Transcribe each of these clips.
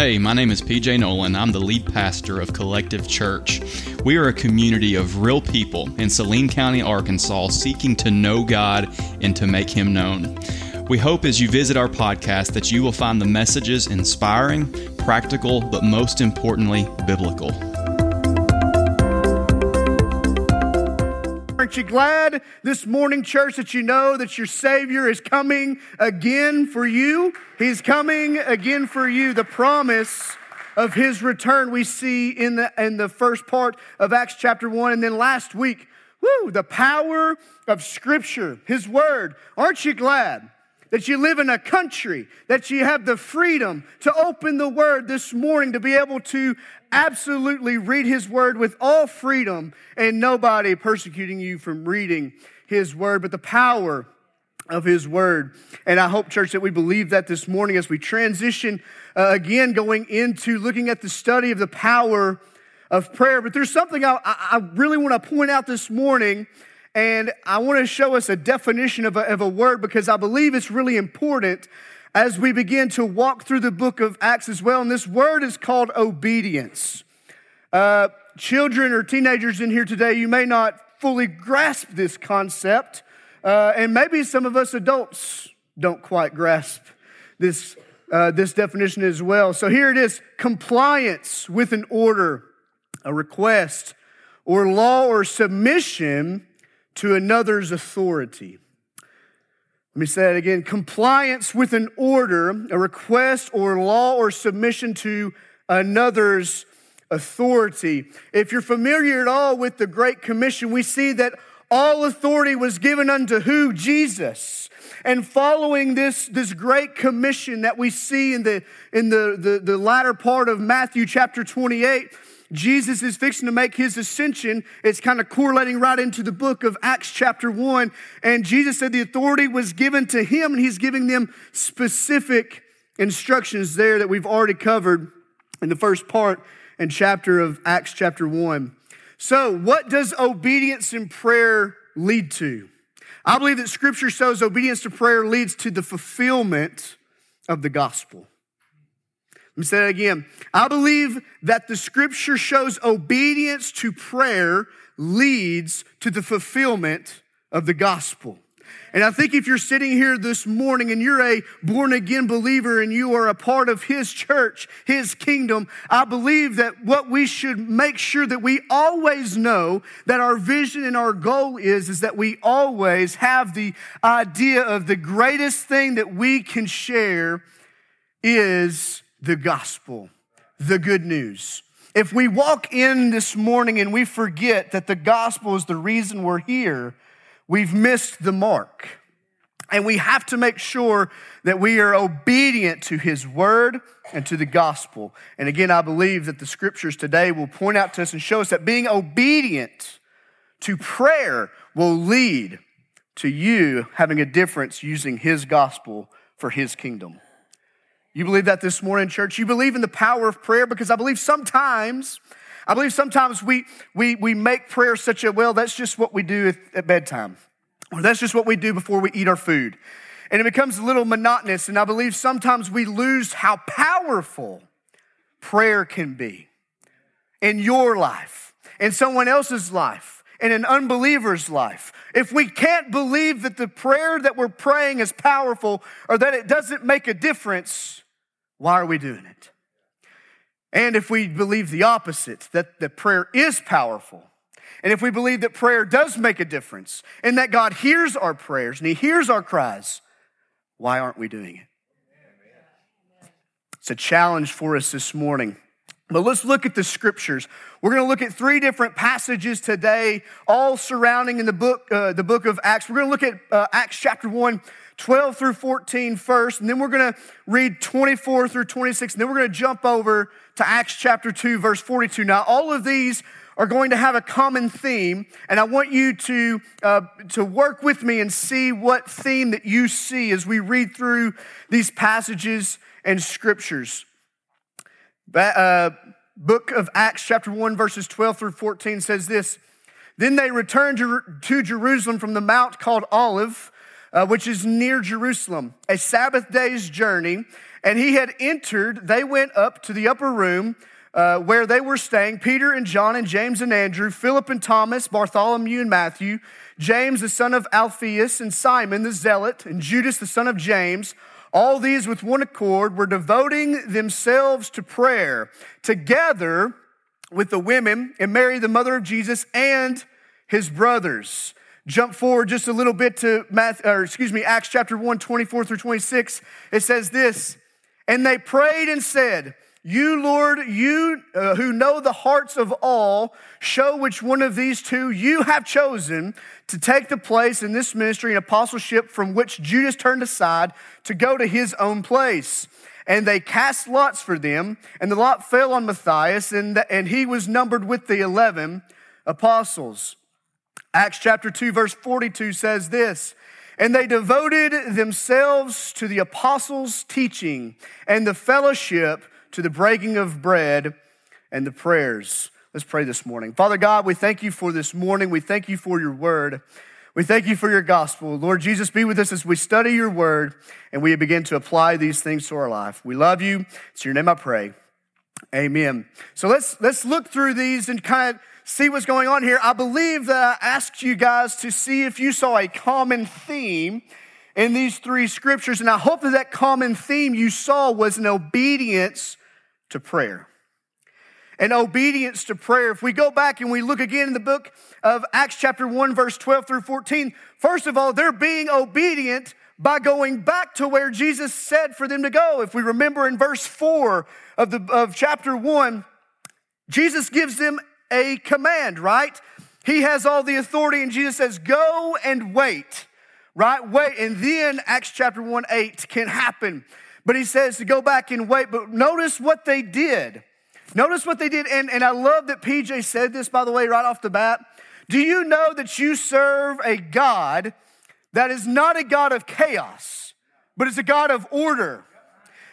Hey, my name is PJ Nolan. I'm the lead pastor of Collective Church. We are a community of real people in Saline County, Arkansas, seeking to know God and to make Him known. We hope as you visit our podcast that you will find the messages inspiring, practical, but most importantly, biblical. Aren't you glad this morning, church, that you know that your Savior is coming again for you? He's coming again for you. The promise of His return we see in the, in the first part of Acts chapter 1. And then last week, whoo, the power of Scripture, His Word. Aren't you glad? That you live in a country, that you have the freedom to open the Word this morning, to be able to absolutely read His Word with all freedom and nobody persecuting you from reading His Word, but the power of His Word. And I hope, church, that we believe that this morning as we transition uh, again, going into looking at the study of the power of prayer. But there's something I, I really want to point out this morning and I want to show us a definition of a, of a word because I believe it's really important as we begin to walk through the book of Acts as well. And this word is called obedience. Uh, children or teenagers in here today, you may not fully grasp this concept. Uh, and maybe some of us adults don't quite grasp this, uh, this definition as well. So here it is compliance with an order, a request, or law or submission to another's authority. Let me say that again compliance with an order, a request or law or submission to another's authority. If you're familiar at all with the Great Commission, we see that all authority was given unto who? Jesus. And following this, this great commission that we see in the, in the, the, the latter part of Matthew chapter 28, Jesus is fixing to make his ascension. It's kind of correlating right into the book of Acts, chapter 1. And Jesus said the authority was given to him, and he's giving them specific instructions there that we've already covered in the first part and chapter of Acts, chapter 1. So, what does obedience in prayer lead to? I believe that scripture shows obedience to prayer leads to the fulfillment of the gospel. Let me say that again. I believe that the scripture shows obedience to prayer leads to the fulfillment of the gospel. And I think if you're sitting here this morning and you're a born again believer and you are a part of His church, His kingdom, I believe that what we should make sure that we always know that our vision and our goal is, is that we always have the idea of the greatest thing that we can share is the gospel, the good news. If we walk in this morning and we forget that the gospel is the reason we're here, we've missed the mark. And we have to make sure that we are obedient to his word and to the gospel. And again, I believe that the scriptures today will point out to us and show us that being obedient to prayer will lead to you having a difference using his gospel for his kingdom. You believe that this morning, church? You believe in the power of prayer because I believe sometimes, I believe sometimes we, we, we make prayer such a, well, that's just what we do at, at bedtime. Or that's just what we do before we eat our food. And it becomes a little monotonous. And I believe sometimes we lose how powerful prayer can be in your life, in someone else's life, in an unbeliever's life. If we can't believe that the prayer that we're praying is powerful or that it doesn't make a difference, why are we doing it? And if we believe the opposite, that the prayer is powerful, and if we believe that prayer does make a difference and that God hears our prayers and He hears our cries, why aren't we doing it? It's a challenge for us this morning. But let's look at the scriptures. We're going to look at three different passages today, all surrounding in the book, uh, the book of Acts. We're going to look at uh, Acts chapter 1, 12 through 14 first, and then we're going to read 24 through 26, and then we're going to jump over to Acts chapter 2, verse 42. Now, all of these are going to have a common theme, and I want you to, uh, to work with me and see what theme that you see as we read through these passages and scriptures. Uh, book of Acts, chapter 1, verses 12 through 14 says this Then they returned to, Jerusalem from the mount called Olive uh, which is near Jerusalem, a Sabbath day's journey. And he had entered, they went up to the upper room uh, where they were staying Peter and John and James and Andrew, Philip and Thomas, Bartholomew and Matthew, James the son of Alphaeus, and Simon the zealot, and Judas the son of James. All these with one accord were devoting themselves to prayer together with the women and Mary, the mother of Jesus, and his brothers. Jump forward just a little bit to Math, or excuse me, Acts chapter 1, 24 through 26. It says this, and they prayed and said, you, Lord, you uh, who know the hearts of all, show which one of these two you have chosen to take the place in this ministry and apostleship from which Judas turned aside to go to his own place. And they cast lots for them, and the lot fell on Matthias, and, the, and he was numbered with the 11 apostles. Acts chapter 2, verse 42 says this And they devoted themselves to the apostles' teaching and the fellowship to the breaking of bread and the prayers. Let's pray this morning. Father God, we thank you for this morning. We thank you for your word. We thank you for your gospel. Lord Jesus, be with us as we study your word and we begin to apply these things to our life. We love you. It's your name I pray. Amen. So let's let's look through these and kind of see what's going on here. I believe that I asked you guys to see if you saw a common theme in these three scriptures, and I hope that that common theme you saw was an obedience to prayer. And obedience to prayer. If we go back and we look again in the book of Acts, chapter 1, verse 12 through 14, first of all, they're being obedient by going back to where Jesus said for them to go. If we remember in verse 4 of, the, of chapter 1, Jesus gives them a command, right? He has all the authority, and Jesus says, Go and wait, right? Wait. And then Acts chapter 1 8 can happen. But he says to go back and wait. But notice what they did. Notice what they did. And, and I love that PJ said this, by the way, right off the bat. Do you know that you serve a God that is not a God of chaos, but is a God of order?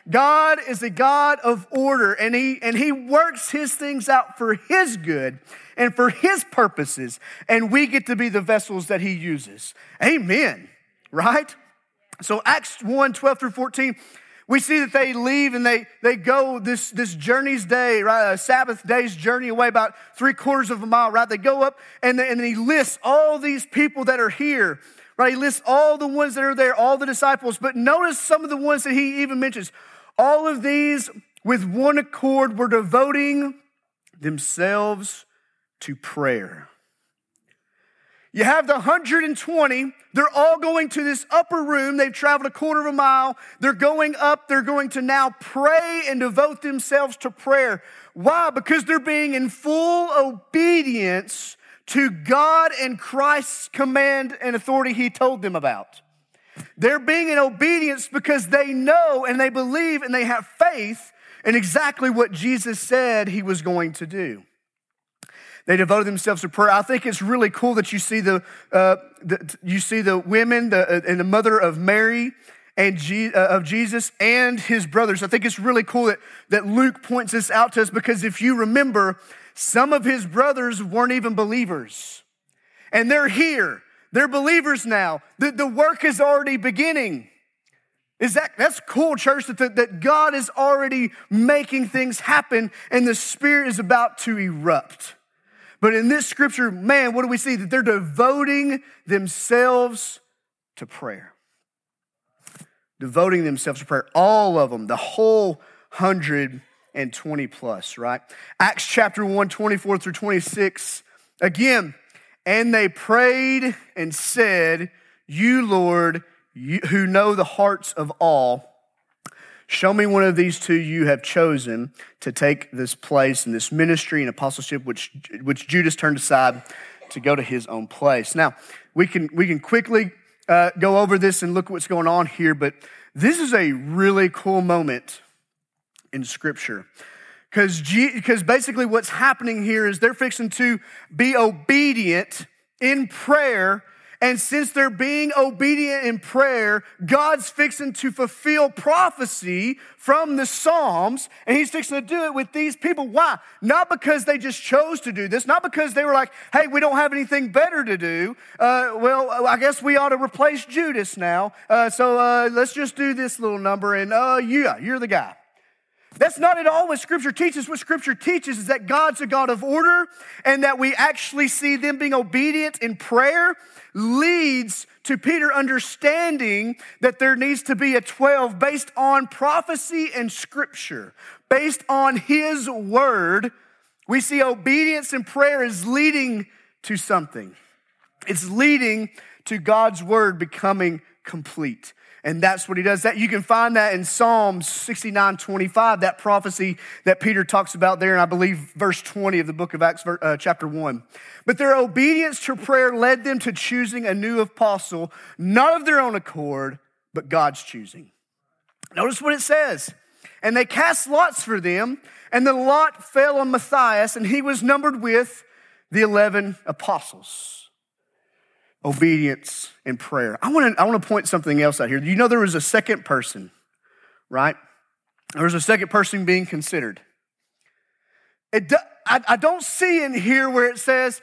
God is a God of order and he and he works his things out for his good and for his purposes and we get to be the vessels that he uses. Amen. Right? So Acts 1 12 through 14 we see that they leave and they, they go this, this journey's day, right? A Sabbath day's journey away, about three quarters of a mile, right? They go up and, and he lists all these people that are here, right? He lists all the ones that are there, all the disciples. But notice some of the ones that he even mentions. All of these, with one accord, were devoting themselves to prayer. You have the 120, they're all going to this upper room. They've traveled a quarter of a mile. They're going up. They're going to now pray and devote themselves to prayer. Why? Because they're being in full obedience to God and Christ's command and authority He told them about. They're being in obedience because they know and they believe and they have faith in exactly what Jesus said He was going to do. They devoted themselves to prayer. I think it's really cool that you see the, uh, the you see the women the, uh, and the mother of Mary and G, uh, of Jesus and his brothers. I think it's really cool that, that Luke points this out to us because if you remember, some of his brothers weren't even believers. And they're here. They're believers now. The, the work is already beginning. Is that that's cool, church, that, that God is already making things happen and the Spirit is about to erupt. But in this scripture, man, what do we see? That they're devoting themselves to prayer. Devoting themselves to prayer. All of them, the whole 120 plus, right? Acts chapter 1, 24 through 26. Again, and they prayed and said, You, Lord, you, who know the hearts of all, Show me one of these two you have chosen to take this place in this ministry and apostleship, which, which Judas turned aside to go to his own place. Now, we can, we can quickly uh, go over this and look at what's going on here, but this is a really cool moment in Scripture. Because because basically what's happening here is they're fixing to be obedient in prayer And since they're being obedient in prayer, God's fixing to fulfill prophecy from the Psalms, and He's fixing to do it with these people. Why? Not because they just chose to do this, not because they were like, hey, we don't have anything better to do. Uh, well, I guess we ought to replace Judas now. Uh, so uh, let's just do this little number, and uh, yeah, you're the guy. That's not at all what Scripture teaches. What Scripture teaches is that God's a God of order and that we actually see them being obedient in prayer leads to Peter understanding that there needs to be a 12 based on prophecy and Scripture, based on His Word. We see obedience in prayer is leading to something, it's leading to God's Word becoming complete. And that's what he does. That you can find that in Psalm 69, 25, that prophecy that Peter talks about there, and I believe verse 20 of the book of Acts, uh, chapter 1. But their obedience to prayer led them to choosing a new apostle, not of their own accord, but God's choosing. Notice what it says. And they cast lots for them, and the lot fell on Matthias, and he was numbered with the 11 apostles obedience, and prayer. I want to I want to point something else out here. You know there was a second person, right? There was a second person being considered. It, I, I don't see in here where it says,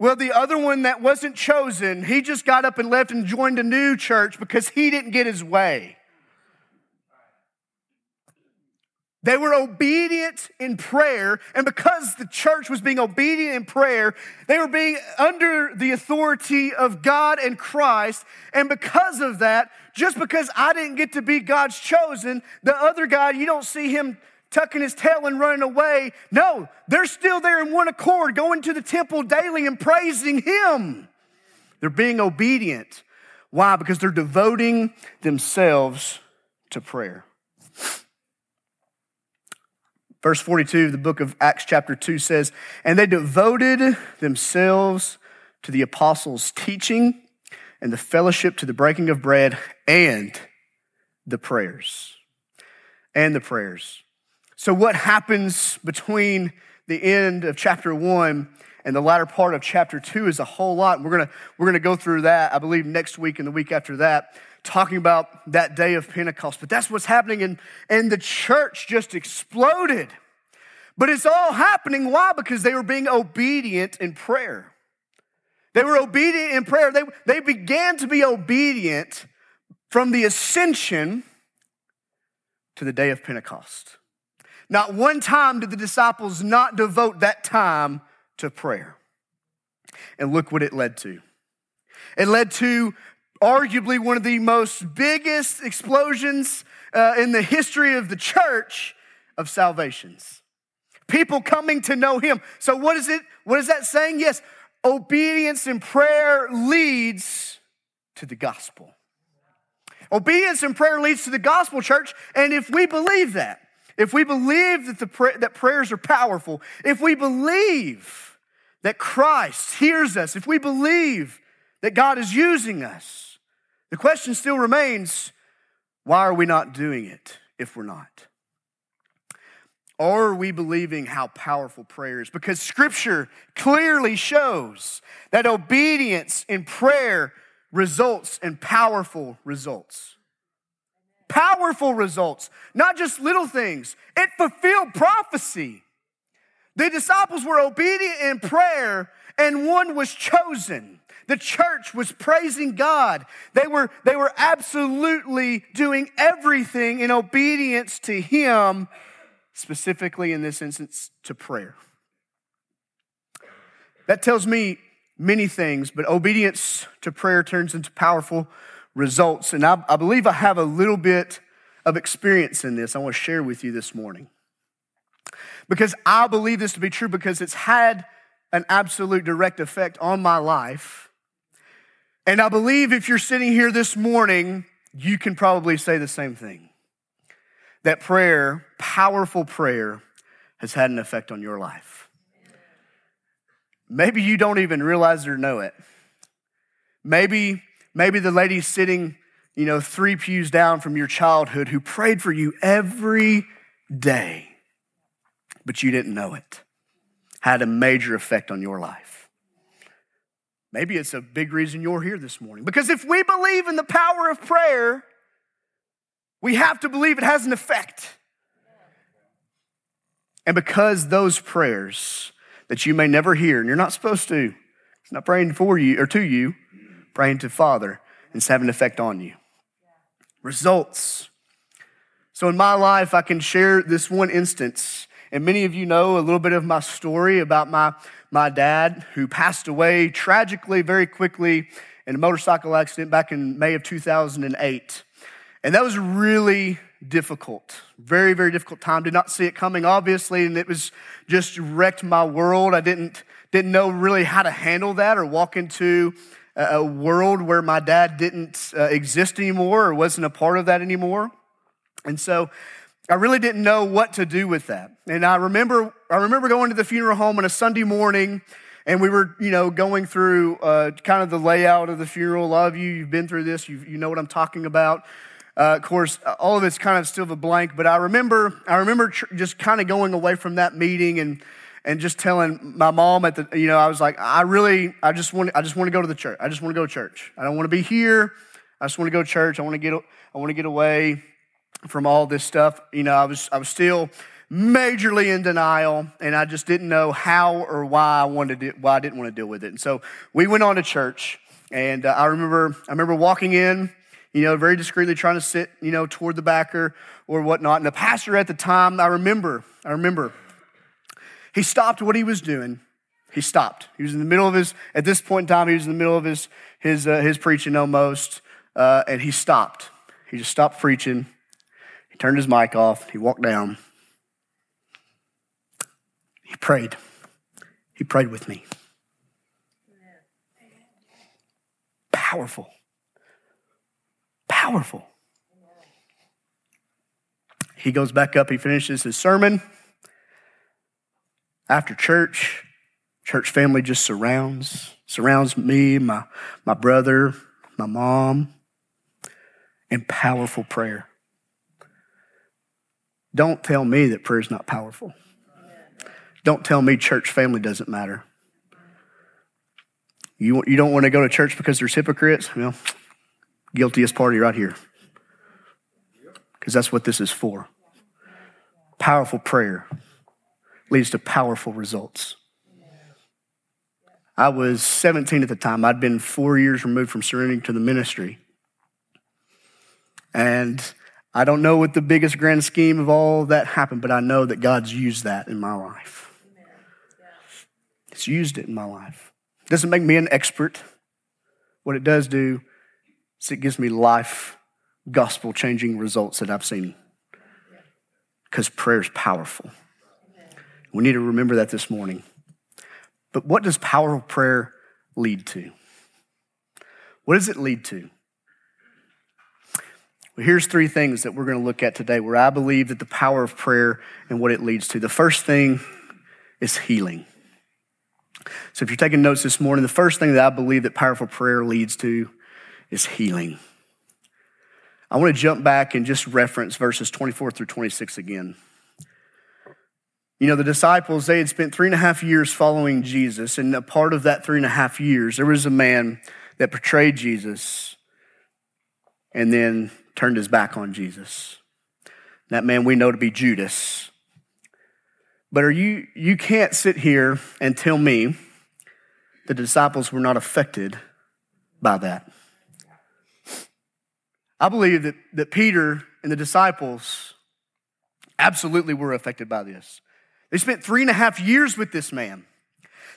well, the other one that wasn't chosen, he just got up and left and joined a new church because he didn't get his way. They were obedient in prayer, and because the church was being obedient in prayer, they were being under the authority of God and Christ. And because of that, just because I didn't get to be God's chosen, the other guy, you don't see him tucking his tail and running away. No, they're still there in one accord, going to the temple daily and praising Him. They're being obedient. Why? Because they're devoting themselves to prayer. Verse 42 of the book of Acts, chapter 2 says, And they devoted themselves to the apostles' teaching and the fellowship to the breaking of bread and the prayers. And the prayers. So, what happens between the end of chapter 1 and the latter part of chapter 2 is a whole lot. We're going to we're going to go through that, I believe, next week and the week after that talking about that day of Pentecost. But that's what's happening, and, and the church just exploded. But it's all happening. Why? Because they were being obedient in prayer. They were obedient in prayer. They, they began to be obedient from the ascension to the day of Pentecost. Not one time did the disciples not devote that time to prayer. And look what it led to. It led to arguably one of the most biggest explosions uh, in the history of the church of salvations. People coming to know him. So what is it? What is that saying? Yes, obedience and prayer leads to the gospel. Obedience and prayer leads to the gospel, church. And if we believe that, if we believe that, the that prayers are powerful, if we believe that Christ hears us, if we believe that God is using us, the question still remains why are we not doing it if we're not? Are we believing how powerful prayer is? Because scripture clearly shows that obedience in prayer results in powerful results. Powerful results, not just little things. It fulfilled prophecy. The disciples were obedient in prayer, and one was chosen. The church was praising God. They were, they were absolutely doing everything in obedience to Him, specifically in this instance to prayer. That tells me many things, but obedience to prayer turns into powerful results. And I, I believe I have a little bit of experience in this I want to share with you this morning. Because I believe this to be true because it's had an absolute direct effect on my life and I believe if you're sitting here this morning, you can probably say the same thing. That prayer, powerful prayer, has had an effect on your life. Maybe you don't even realize or know it. Maybe, maybe the lady sitting, you know, three pews down from your childhood who prayed for you every day, but you didn't know it, had a major effect on your life. Maybe it's a big reason you're here this morning. Because if we believe in the power of prayer, we have to believe it has an effect. And because those prayers that you may never hear, and you're not supposed to, it's not praying for you or to you, praying to Father, and it's having an effect on you. Results. So in my life, I can share this one instance. And many of you know a little bit of my story about my, my dad who passed away tragically, very quickly in a motorcycle accident back in May of 2008. And that was really difficult. Very, very difficult time. Did not see it coming, obviously, and it was just wrecked my world. I didn't, didn't know really how to handle that or walk into a world where my dad didn't uh, exist anymore or wasn't a part of that anymore. And so I really didn't know what to do with that. And I remember, I remember going to the funeral home on a Sunday morning and we were, you know, going through uh, kind of the layout of the funeral. Lot of you, you've been through this, you you know what I'm talking about. Uh, of course, all of it's kind of still a blank, but I remember, I remember tr- just kind of going away from that meeting and and just telling my mom at the, you know, I was like, I really, I just want, I just want to go to the church. I just want to go to church. I don't want to be here. I just want to go to church. I want to get, I want to get away from all this stuff. You know, I was, I was still majorly in denial, and I just didn't know how or why I wanted to, why I didn't want to deal with it. And so we went on to church, and uh, I remember, I remember walking in you know, very discreetly trying to sit, you know, toward the backer or whatnot. And the pastor at the time, I remember, I remember, he stopped what he was doing. He stopped. He was in the middle of his, at this point in time, he was in the middle of his, his, uh, his preaching almost, uh, and he stopped. He just stopped preaching. He turned his mic off. He walked down. He prayed. He prayed with me. Powerful powerful. He goes back up, he finishes his sermon. After church, church family just surrounds, surrounds me, my, my brother, my mom, in powerful prayer. Don't tell me that prayer is not powerful. Don't tell me church family doesn't matter. You, you don't want to go to church because there's hypocrites? Well, guiltiest party right here. Because that's what this is for. Powerful prayer leads to powerful results. I was 17 at the time. I'd been four years removed from surrendering to the ministry. And I don't know what the biggest grand scheme of all that happened, but I know that God's used that in my life. It's used it in my life. It doesn't make me an expert. What it does do is it gives me life, gospel changing results that I've seen. Because prayer is powerful. We need to remember that this morning. But what does powerful prayer lead to? What does it lead to? Well, here's three things that we're going to look at today where I believe that the power of prayer and what it leads to. The first thing is healing. So if you're taking notes this morning, the first thing that I believe that powerful prayer leads to is healing. I want to jump back and just reference verses 24 through 26 again. You know, the disciples, they had spent three and a half years following Jesus, and a part of that three and a half years, there was a man that portrayed Jesus and then turned his back on Jesus. That man we know to be Judas. But are you you can't sit here and tell me the disciples were not affected by that. I believe that, that Peter and the disciples absolutely were affected by this. They spent three and a half years with this man.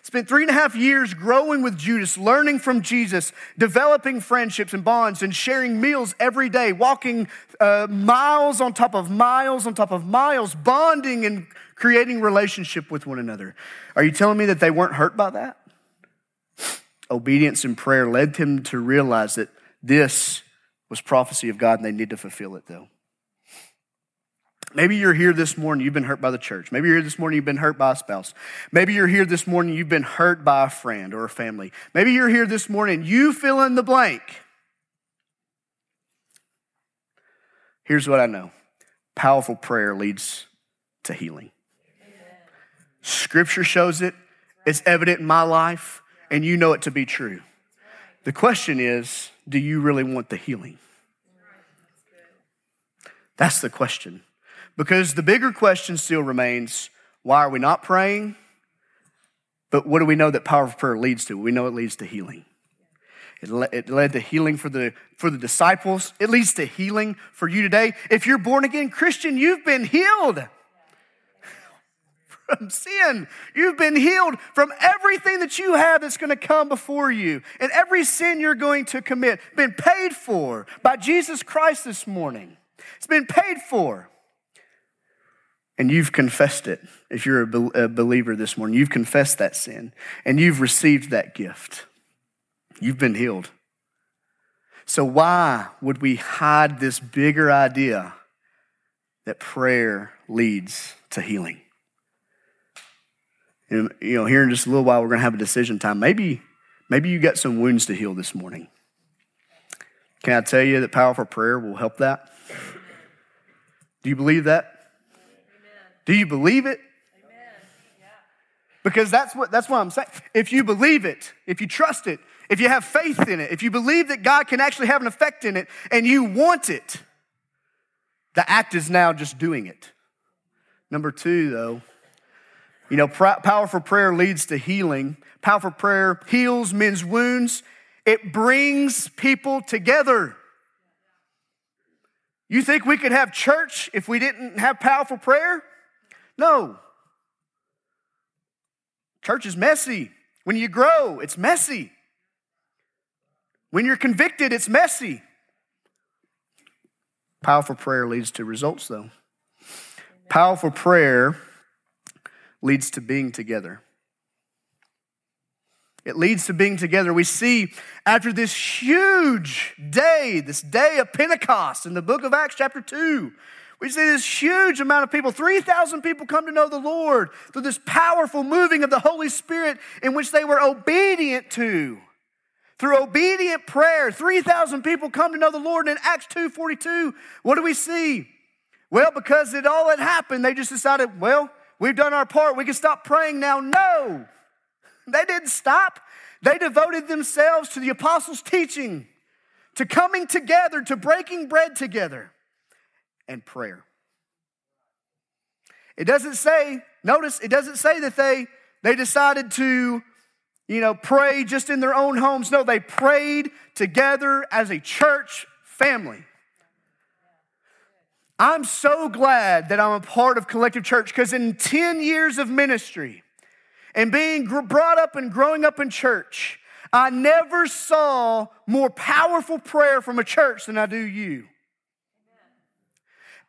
Spent three and a half years growing with Judas, learning from Jesus, developing friendships and bonds, and sharing meals every day, walking uh, miles on top of miles on top of miles, bonding and creating relationship with one another. Are you telling me that they weren't hurt by that? Obedience and prayer led them to realize that this was prophecy of God and they need to fulfill it though. Maybe you're here this morning, you've been hurt by the church. Maybe you're here this morning, you've been hurt by a spouse. Maybe you're here this morning, you've been hurt by a friend or a family. Maybe you're here this morning, you fill in the blank. Here's what I know powerful prayer leads to healing. Scripture shows it, it's evident in my life, and you know it to be true. The question is do you really want the healing? That's the question. Because the bigger question still remains why are we not praying? But what do we know that powerful prayer leads to? We know it leads to healing. It, le- it led to healing for the, for the disciples. It leads to healing for you today. If you're born again Christian, you've been healed from sin. You've been healed from everything that you have that's going to come before you. And every sin you're going to commit, been paid for by Jesus Christ this morning. It's been paid for. And you've confessed it. If you're a, believer this morning, you've confessed that sin and you've received that gift. You've been healed. So, why would we hide this bigger idea that prayer leads to healing? And, you know, here in just a little while, we're going to have a decision time. Maybe, maybe you got some wounds to heal this morning. Can I tell you that powerful prayer will help that? Do you believe that? Do you believe it? Because that's what, that's what I'm saying. If you believe it, if you trust it, if you have faith in it, if you believe that God can actually have an effect in it and you want it, the act is now just doing it. Number two, though, you know, powerful prayer leads to healing. Powerful prayer heals men's wounds. It brings people together. You think we could have church if we didn't have powerful prayer? No. Church is messy. When you grow, it's messy. When you're convicted, it's messy. Powerful prayer leads to results, though. Powerful prayer leads to being together. It leads to being together. We see after this huge day, this day of Pentecost in the book of Acts, chapter 2, we see this huge amount of people 3,000 people come to know the Lord through this powerful moving of the Holy Spirit in which they were obedient to. Through obedient prayer, 3,000 people come to know the Lord. And in Acts 2.42, what do we see? Well, because it all had happened, they just decided, well, we've done our part. We can stop praying now. No, they didn't stop. They devoted themselves to the apostles' teaching, to coming together, to breaking bread together, and prayer. It doesn't say, notice, it doesn't say that they, they decided to you know, pray just in their own homes. No, they prayed together as a church family. I'm so glad that I'm a part of Collective Church because in 10 years of ministry and being brought up and growing up in church, I never saw more powerful prayer from a church than I do you.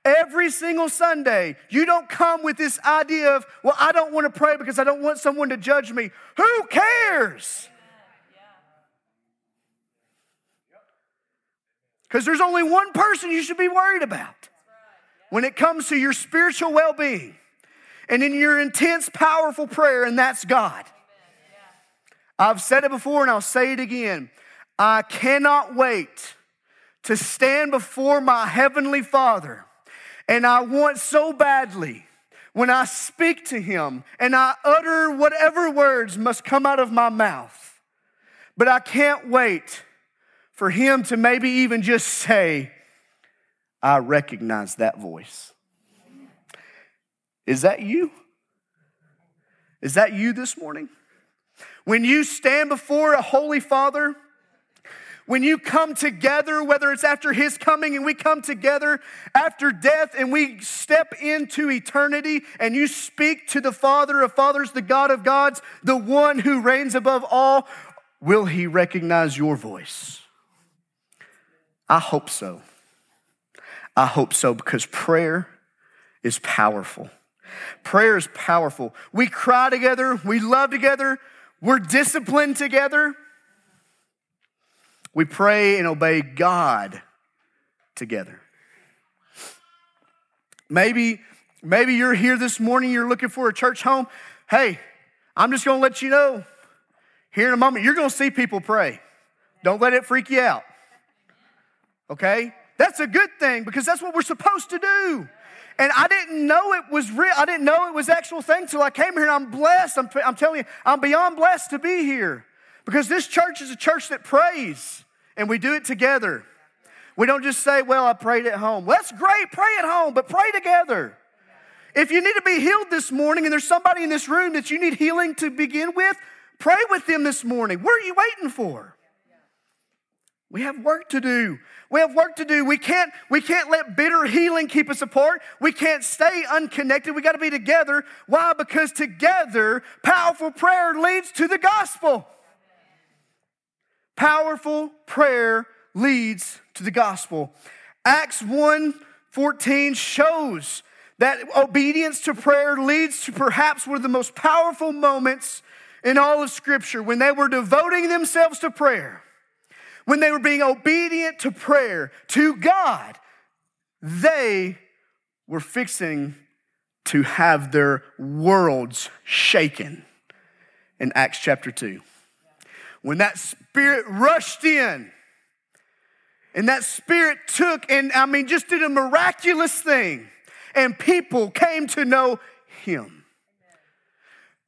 Every single Sunday, you don't come with this idea of, well, I don't want to pray because I don't want someone to judge me. Who cares? Because there's only one person you should be worried about when it comes to your spiritual well being and in your intense, powerful prayer, and that's God. I've said it before and I'll say it again. I cannot wait to stand before my Heavenly Father and I want so badly when I speak to him and I utter whatever words must come out of my mouth. But I can't wait for him to maybe even just say, I recognize that voice. Is that you? Is that you this morning? When you stand before a holy father, when you come together, whether it's after his coming and we come together after death and we step into eternity and you speak to the Father of fathers, the God of gods, the one who reigns above all, will he recognize your voice? I hope so. I hope so because prayer is powerful. Prayer is powerful. We cry together, we love together, we're disciplined together. We pray and obey God together. Maybe, maybe you're here this morning, you're looking for a church home. Hey, I'm just gonna let you know here in a moment, you're gonna see people pray. Don't let it freak you out. Okay? That's a good thing because that's what we're supposed to do. And I didn't know it was real. I didn't know it was actual thing till I came here and I'm blessed. I'm, I'm telling you, I'm beyond blessed to be here Because this church is a church that prays and we do it together. We don't just say, Well, I prayed at home. Well, that's great, pray at home, but pray together. If you need to be healed this morning and there's somebody in this room that you need healing to begin with, pray with them this morning. What are you waiting for? We have work to do. We have work to do. We can't, we can't let bitter healing keep us apart. We can't stay unconnected. We got to be together. Why? Because together, powerful prayer leads to the gospel. Powerful prayer leads to the gospel. Acts 1 14 shows that obedience to prayer leads to perhaps one of the most powerful moments in all of Scripture when they were devoting themselves to prayer when they were being obedient to prayer, to God, they were fixing to have their worlds shaken in Acts chapter 2. When that spirit rushed in, and that spirit took and I mean, just did a miraculous thing, and people came to know him.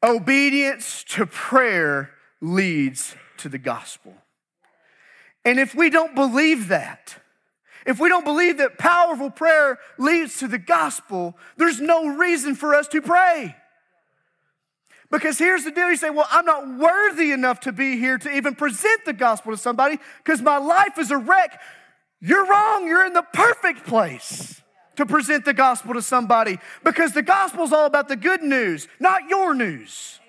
Obedience to prayer leads to the gospel. And if we don't believe that, if we don't believe that powerful prayer leads to the gospel, there's no reason for us to pray. Because here's the deal you say, Well, I'm not worthy enough to be here to even present the gospel to somebody because my life is a wreck. You're wrong. You're in the perfect place to present the gospel to somebody because the gospel is all about the good news, not your news.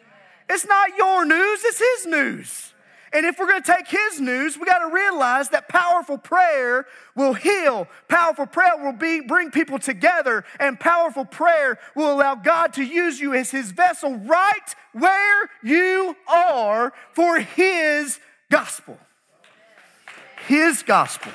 It's not your news, it's His news. And if we're going to take his news, we got to realize that powerful prayer will heal. Powerful prayer will be, bring people together. And powerful prayer will allow God to use you as his vessel right where you are for his gospel. His gospel.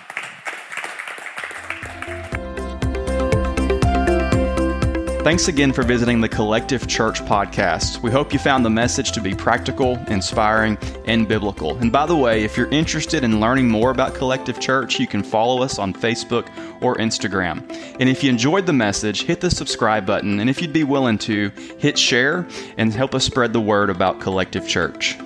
Thanks again for visiting the Collective Church podcast. We hope you found the message to be practical, inspiring, and biblical. And by the way, if you're interested in learning more about Collective Church, you can follow us on Facebook or Instagram. And if you enjoyed the message, hit the subscribe button. And if you'd be willing to, hit share and help us spread the word about Collective Church.